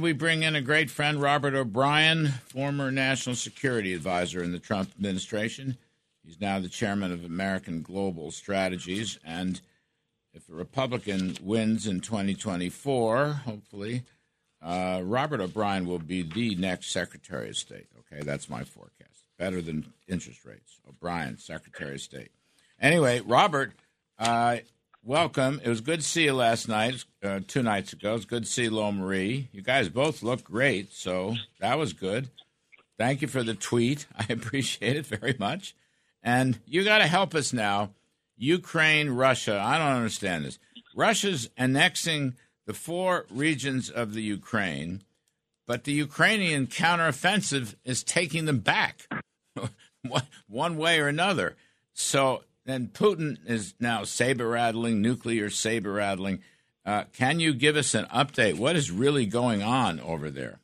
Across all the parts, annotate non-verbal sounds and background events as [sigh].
We bring in a great friend, Robert O'Brien, former national security advisor in the Trump administration. He's now the chairman of American Global Strategies. And if a Republican wins in 2024, hopefully, uh, Robert O'Brien will be the next Secretary of State. Okay, that's my forecast. Better than interest rates. O'Brien, Secretary of State. Anyway, Robert, uh, welcome. It was good to see you last night, uh, two nights ago. It was good to see Lo Marie. You guys both look great, so that was good. Thank you for the tweet. [laughs] I appreciate it very much. And you got to help us now. Ukraine, Russia. I don't understand this. Russia's annexing the four regions of the Ukraine, but the Ukrainian counteroffensive is taking them back [laughs] one way or another. So then Putin is now saber rattling, nuclear saber rattling. Uh, can you give us an update? What is really going on over there?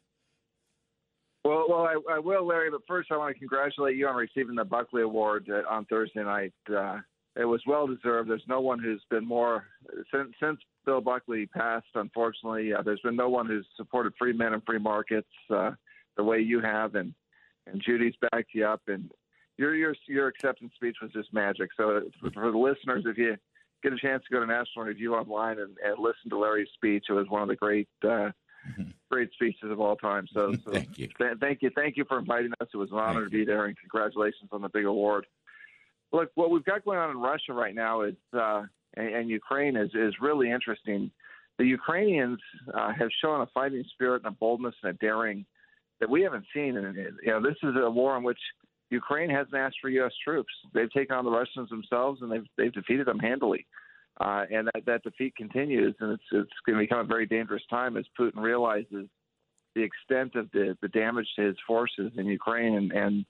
Well, well, I, I will, Larry. But first, I want to congratulate you on receiving the Buckley Award uh, on Thursday night. Uh, it was well deserved. There's no one who's been more since since Bill Buckley passed. Unfortunately, uh, there's been no one who's supported free men and free markets uh, the way you have, and and Judy's backed you up, and your your your acceptance speech was just magic. So for the listeners, if you get a chance to go to National Review online and, and listen to Larry's speech, it was one of the great uh, mm-hmm. great speeches of all time. So, [laughs] so thank you, th- thank you, thank you for inviting us. It was an honor thank to be there, and congratulations on the big award. Look, what we've got going on in Russia right now is uh, and, and Ukraine is is really interesting. The Ukrainians uh, have shown a fighting spirit and a boldness and a daring that we haven't seen. And you know, this is a war in which Ukraine hasn't asked for U.S. troops. They've taken on the Russians themselves, and they've they've defeated them handily. Uh, and that, that defeat continues, and it's it's going to become a very dangerous time as Putin realizes the extent of the, the damage to his forces in Ukraine, and, and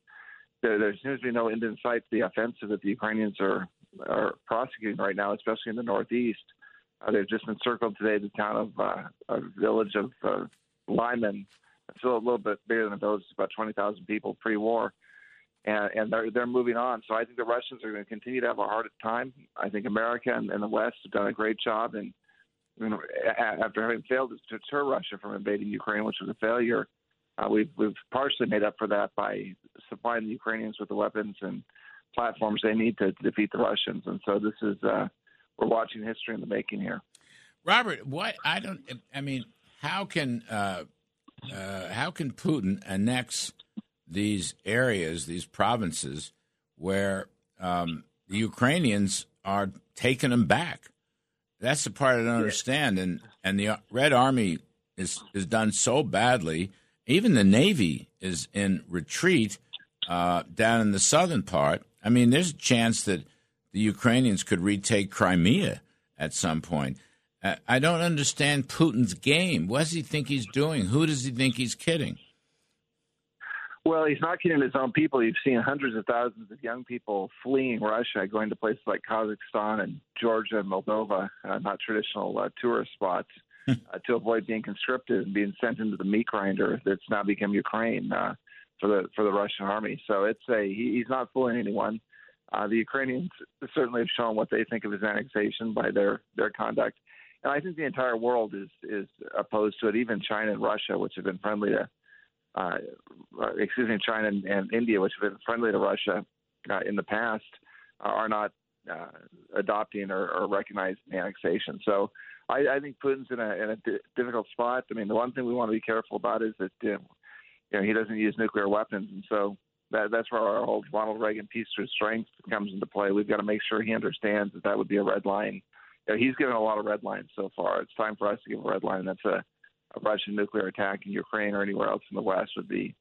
there, there seems to be no end in sight to the offensive that the Ukrainians are are prosecuting right now, especially in the northeast. Uh, they've just encircled today the town of uh, a village of uh, Lyman. It's a little bit bigger than a village, it's about 20,000 people pre-war and, and they're they're moving on. So I think the Russians are going to continue to have a hard time. I think America and, and the West have done a great job, know, after having failed to deter Russia from invading Ukraine, which was a failure, uh, we've we've partially made up for that by supplying the Ukrainians with the weapons and platforms they need to, to defeat the Russians. And so this is uh, we're watching history in the making here. Robert, what I don't, I mean, how can uh, uh, how can Putin annex these areas, these provinces, where um, the Ukrainians are taking them back. That's the part I don't understand. And and the Red Army is is done so badly. Even the Navy is in retreat uh, down in the southern part. I mean, there's a chance that the Ukrainians could retake Crimea at some point. Uh, I don't understand Putin's game. What does he think he's doing? Who does he think he's kidding? Well, he's not kidding his own people. You've seen hundreds of thousands of young people fleeing Russia, going to places like Kazakhstan and Georgia and Moldova, uh, not traditional uh, tourist spots, hmm. uh, to avoid being conscripted and being sent into the meat grinder that's now become Ukraine uh, for the for the Russian army. So it's a he, he's not fooling anyone. Uh, the Ukrainians certainly have shown what they think of his annexation by their their conduct, and I think the entire world is is opposed to it. Even China and Russia, which have been friendly to uh, excuse me, China and, and, India, which have been friendly to Russia uh, in the past, uh, are not uh, adopting or, or, recognizing annexation. So I, I, think Putin's in a, in a difficult spot. I mean, the one thing we want to be careful about is that you know he doesn't use nuclear weapons, and so that, that's where our whole Ronald Reagan peace through strength comes into play. We've got to make sure he understands that that would be a red line. You know, he's given a lot of red lines so far. It's time for us to give a red line, that's a a Russian nuclear attack in Ukraine or anywhere else in the West would be,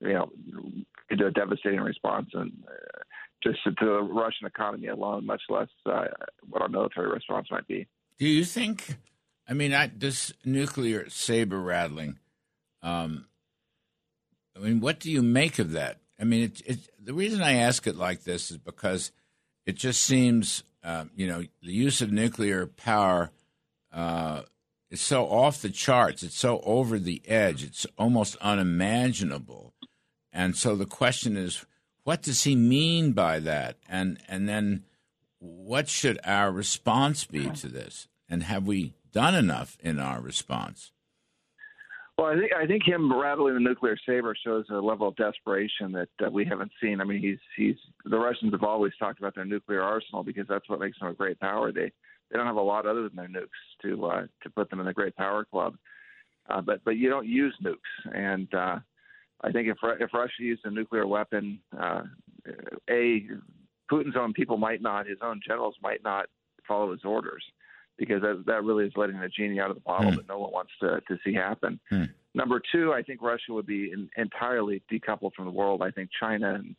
you know, a devastating response and uh, just to the Russian economy alone, much less uh, what our military response might be. Do you think? I mean, I, this nuclear saber rattling. Um, I mean, what do you make of that? I mean, it, it, the reason I ask it like this is because it just seems, uh, you know, the use of nuclear power uh, it's so off the charts. It's so over the edge. It's almost unimaginable. And so the question is, what does he mean by that? And and then what should our response be to this? And have we done enough in our response? Well, I think I think him rattling the nuclear saber shows a level of desperation that, that we haven't seen. I mean, he's he's the Russians have always talked about their nuclear arsenal because that's what makes them a great power. They they don't have a lot other than their nukes to uh, to put them in the great power club. Uh, but but you don't use nukes, and uh, I think if if Russia used a nuclear weapon, uh, a Putin's own people might not, his own generals might not follow his orders because that, that really is letting the genie out of the bottle mm. that no one wants to, to see happen. Mm. Number two, I think Russia would be in, entirely decoupled from the world. I think China and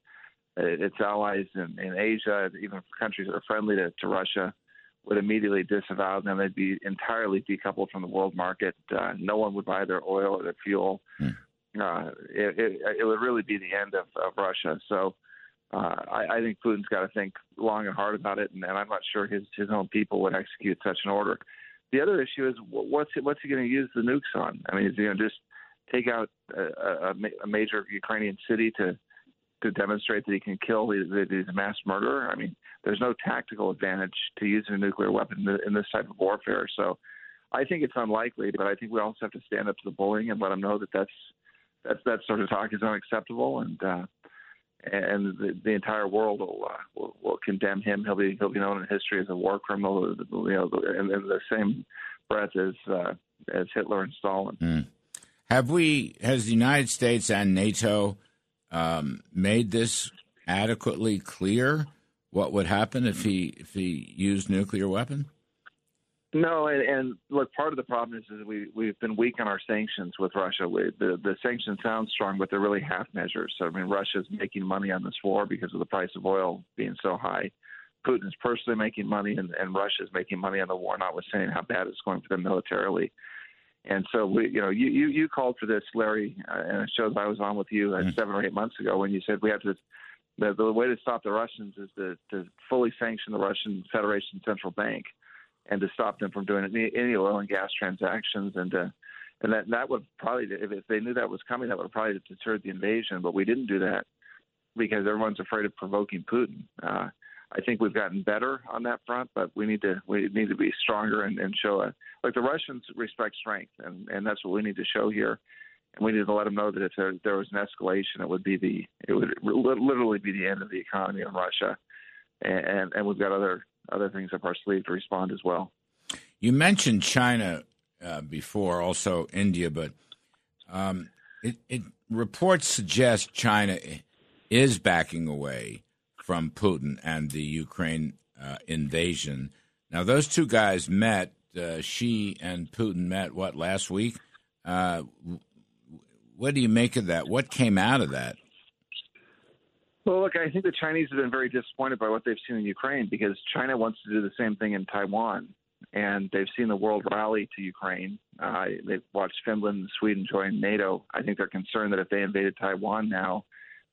uh, its allies in, in Asia, even countries that are friendly to, to Russia, would immediately disavow them. They'd be entirely decoupled from the world market. Uh, no one would buy their oil or their fuel. Mm. Uh, it, it, it, would really be the end of, of Russia. So uh, I, I think Putin's got to think long and hard about it, and, and I'm not sure his his own people would execute such an order. The other issue is what's it, what's he going to use the nukes on? I mean, is he going to just take out a, a, a major Ukrainian city to to demonstrate that he can kill that he's a mass murderer? I mean, there's no tactical advantage to using a nuclear weapon in this type of warfare. So, I think it's unlikely, but I think we also have to stand up to the bullying and let them know that that's that's that sort of talk is unacceptable and. uh and the, the entire world will, uh, will, will condemn him. He'll be he'll be known in history as a war criminal, you know, in, in the same breath as uh, as Hitler and Stalin. Mm. Have we? Has the United States and NATO um, made this adequately clear? What would happen if he if he used nuclear weapon? No, and, and look, part of the problem is, is we we've been weak on our sanctions with Russia. We, the the sanctions sound strong, but they're really half measures. So I mean, Russia's making money on this war because of the price of oil being so high. Putin's personally making money, and, and Russia's making money on the war, notwithstanding how bad it's going for them militarily. And so we, you know, you you, you called for this, Larry, uh, and it shows I was on with you uh, mm-hmm. seven or eight months ago when you said we have to. The, the way to stop the Russians is to, to fully sanction the Russian Federation Central Bank and to stop them from doing any, any oil and gas transactions and uh, and that that would probably if they knew that was coming that would probably deterred the invasion but we didn't do that because everyone's afraid of provoking Putin. Uh, I think we've gotten better on that front, but we need to we need to be stronger and, and show a like the Russians respect strength, and and that's what we need to show here. And we need to let them know that if there, there was an escalation, it would be the it would literally be the end of the economy in Russia, and and, and we've got other other things up our sleeve to respond as well. You mentioned China uh, before, also India, but um, it, it, reports suggest China is backing away from Putin and the Ukraine uh, invasion. Now, those two guys met. Uh, Xi and Putin met what last week. Uh, what do you make of that? What came out of that? Well, look, I think the Chinese have been very disappointed by what they've seen in Ukraine because China wants to do the same thing in Taiwan, and they've seen the world rally to Ukraine. Uh, they've watched Finland and Sweden join NATO. I think they're concerned that if they invaded Taiwan now,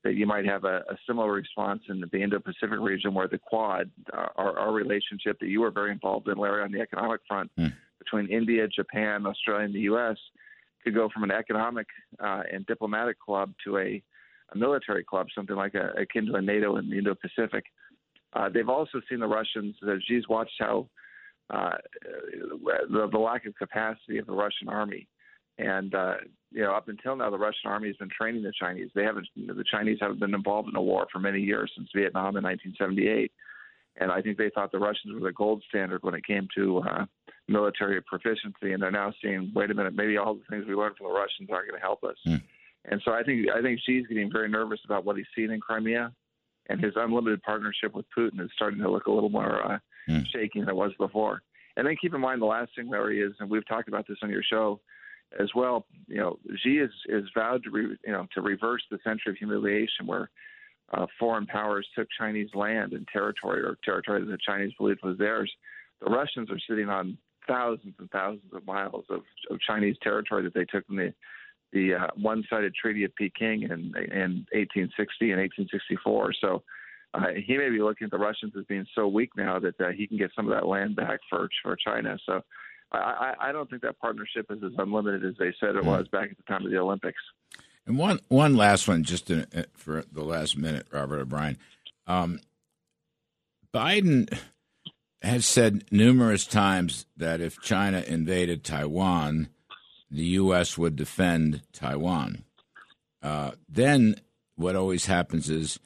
that you might have a, a similar response in the Indo-Pacific region, where the Quad, uh, our, our relationship that you were very involved in, Larry, on the economic front mm. between India, Japan, Australia, and the U.S. could go from an economic uh, and diplomatic club to a a military club, something like a, akin to a NATO in the Indo-Pacific. Uh, they've also seen the Russians. Uh, Xi's watched how uh, the, the lack of capacity of the Russian army, and uh, you know, up until now, the Russian army has been training the Chinese. They haven't. The Chinese haven't been involved in a war for many years since Vietnam in 1978, and I think they thought the Russians were the gold standard when it came to uh, military proficiency. And they're now seeing, wait a minute, maybe all the things we learned from the Russians aren't going to help us. Mm. And so I think I think Xi's getting very nervous about what he's seen in Crimea, and his unlimited partnership with Putin is starting to look a little more uh, mm. shaky than it was before. And then keep in mind the last thing, Larry, is, and we've talked about this on your show as well. You know, Xi is is vowed to re, you know to reverse the century of humiliation where uh, foreign powers took Chinese land and territory or territory that the Chinese believed was theirs. The Russians are sitting on thousands and thousands of miles of, of Chinese territory that they took in the the uh, one-sided Treaty of Peking in, in 1860 and 1864. So uh, he may be looking at the Russians as being so weak now that uh, he can get some of that land back for for China. So I, I don't think that partnership is as unlimited as they said it hmm. was back at the time of the Olympics. And one one last one, just in, for the last minute, Robert O'Brien. Um, Biden has said numerous times that if China invaded Taiwan, the U.S. would defend Taiwan. Uh, then what always happens is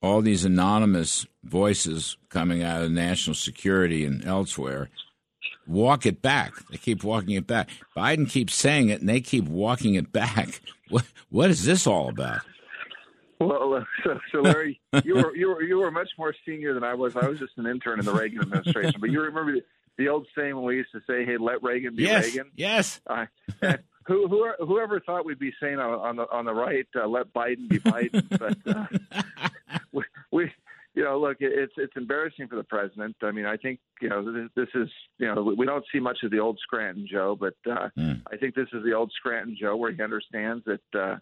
all these anonymous voices coming out of national security and elsewhere walk it back. They keep walking it back. Biden keeps saying it, and they keep walking it back. [laughs] What what is this all about? Well, uh, [laughs] so, so Larry, you were you were you were much more senior than I was. I was just an intern in the Reagan administration, but you remember the, the old saying when we used to say, "Hey, let Reagan be yes, Reagan." Yes. Uh, who, who, whoever thought we'd be saying on, on the on the right, uh, "Let Biden be Biden," [laughs] but uh, we, we, you know, look, it's it's embarrassing for the president. I mean, I think you know this, this is you know we don't see much of the old Scranton Joe, but uh, mm. I think this is the old Scranton Joe where he understands that. Uh,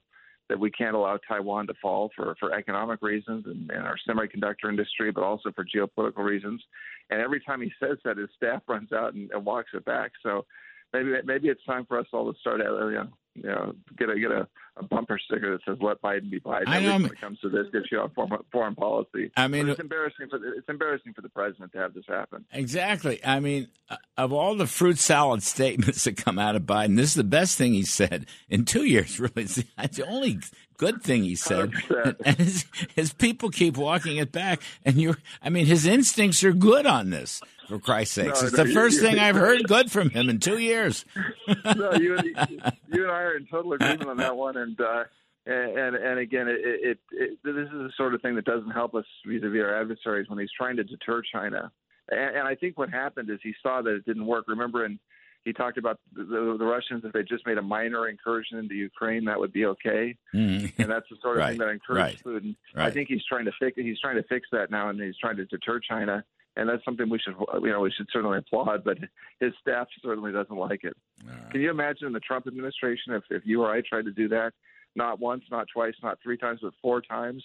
that we can't allow Taiwan to fall for, for economic reasons and, and our semiconductor industry, but also for geopolitical reasons. And every time he says that, his staff runs out and, and walks it back. So maybe maybe it's time for us all to start, uh, you know, you know, get a get a, a bumper sticker that says "Let Biden be Biden." I know, when um, it comes to this issue on foreign, foreign policy. I mean, but it's embarrassing for the, it's embarrassing for the president to have this happen. Exactly. I mean, of all the fruit salad statements that come out of Biden, this is the best thing he said in two years. [laughs] Really, it's the only good thing he said. 100%. [laughs] And his, his people keep walking it back. And you're, I mean, his instincts are good on this. For Christ's sakes, no, it's no, the first thing I've heard good from him in two years. [laughs] no, you, [laughs] you and I are in total agreement on that one, and uh, and and again, it, it, it, this is the sort of thing that doesn't help us vis-a-vis our adversaries when he's trying to deter China. And, and I think what happened is he saw that it didn't work. Remember, in he talked about the, the, the Russians if they just made a minor incursion into Ukraine, that would be okay, mm. and that's the sort of right. thing that encourages right. Putin. Right. I think he's trying to fix he's trying to fix that now, and he's trying to deter China, and that's something we should you know we should certainly applaud. But his staff certainly doesn't like it. Right. Can you imagine the Trump administration if if you or I tried to do that? Not once, not twice, not three times, but four times.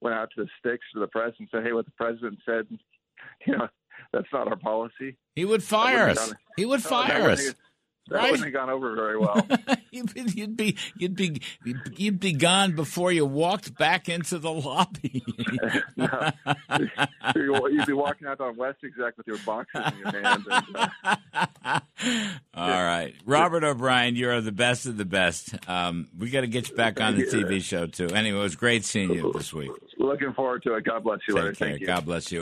Went out to the sticks to the press and said, "Hey, what the president said, [laughs] you know, that's not our policy." He would fire us. He would fire no, us. That right? wouldn't have gone over very well. [laughs] you'd be you'd be you'd be gone before you walked back into the lobby. [laughs] no. You'd be walking out on West Exec with your boxes in your hand. And, uh, [laughs] All right, Robert O'Brien, you are the best of the best. Um, we got to get you back on the TV show too. Anyway, it was great seeing you this week. Looking forward to it. God bless you, Take Larry. Care. Thank you. God bless you.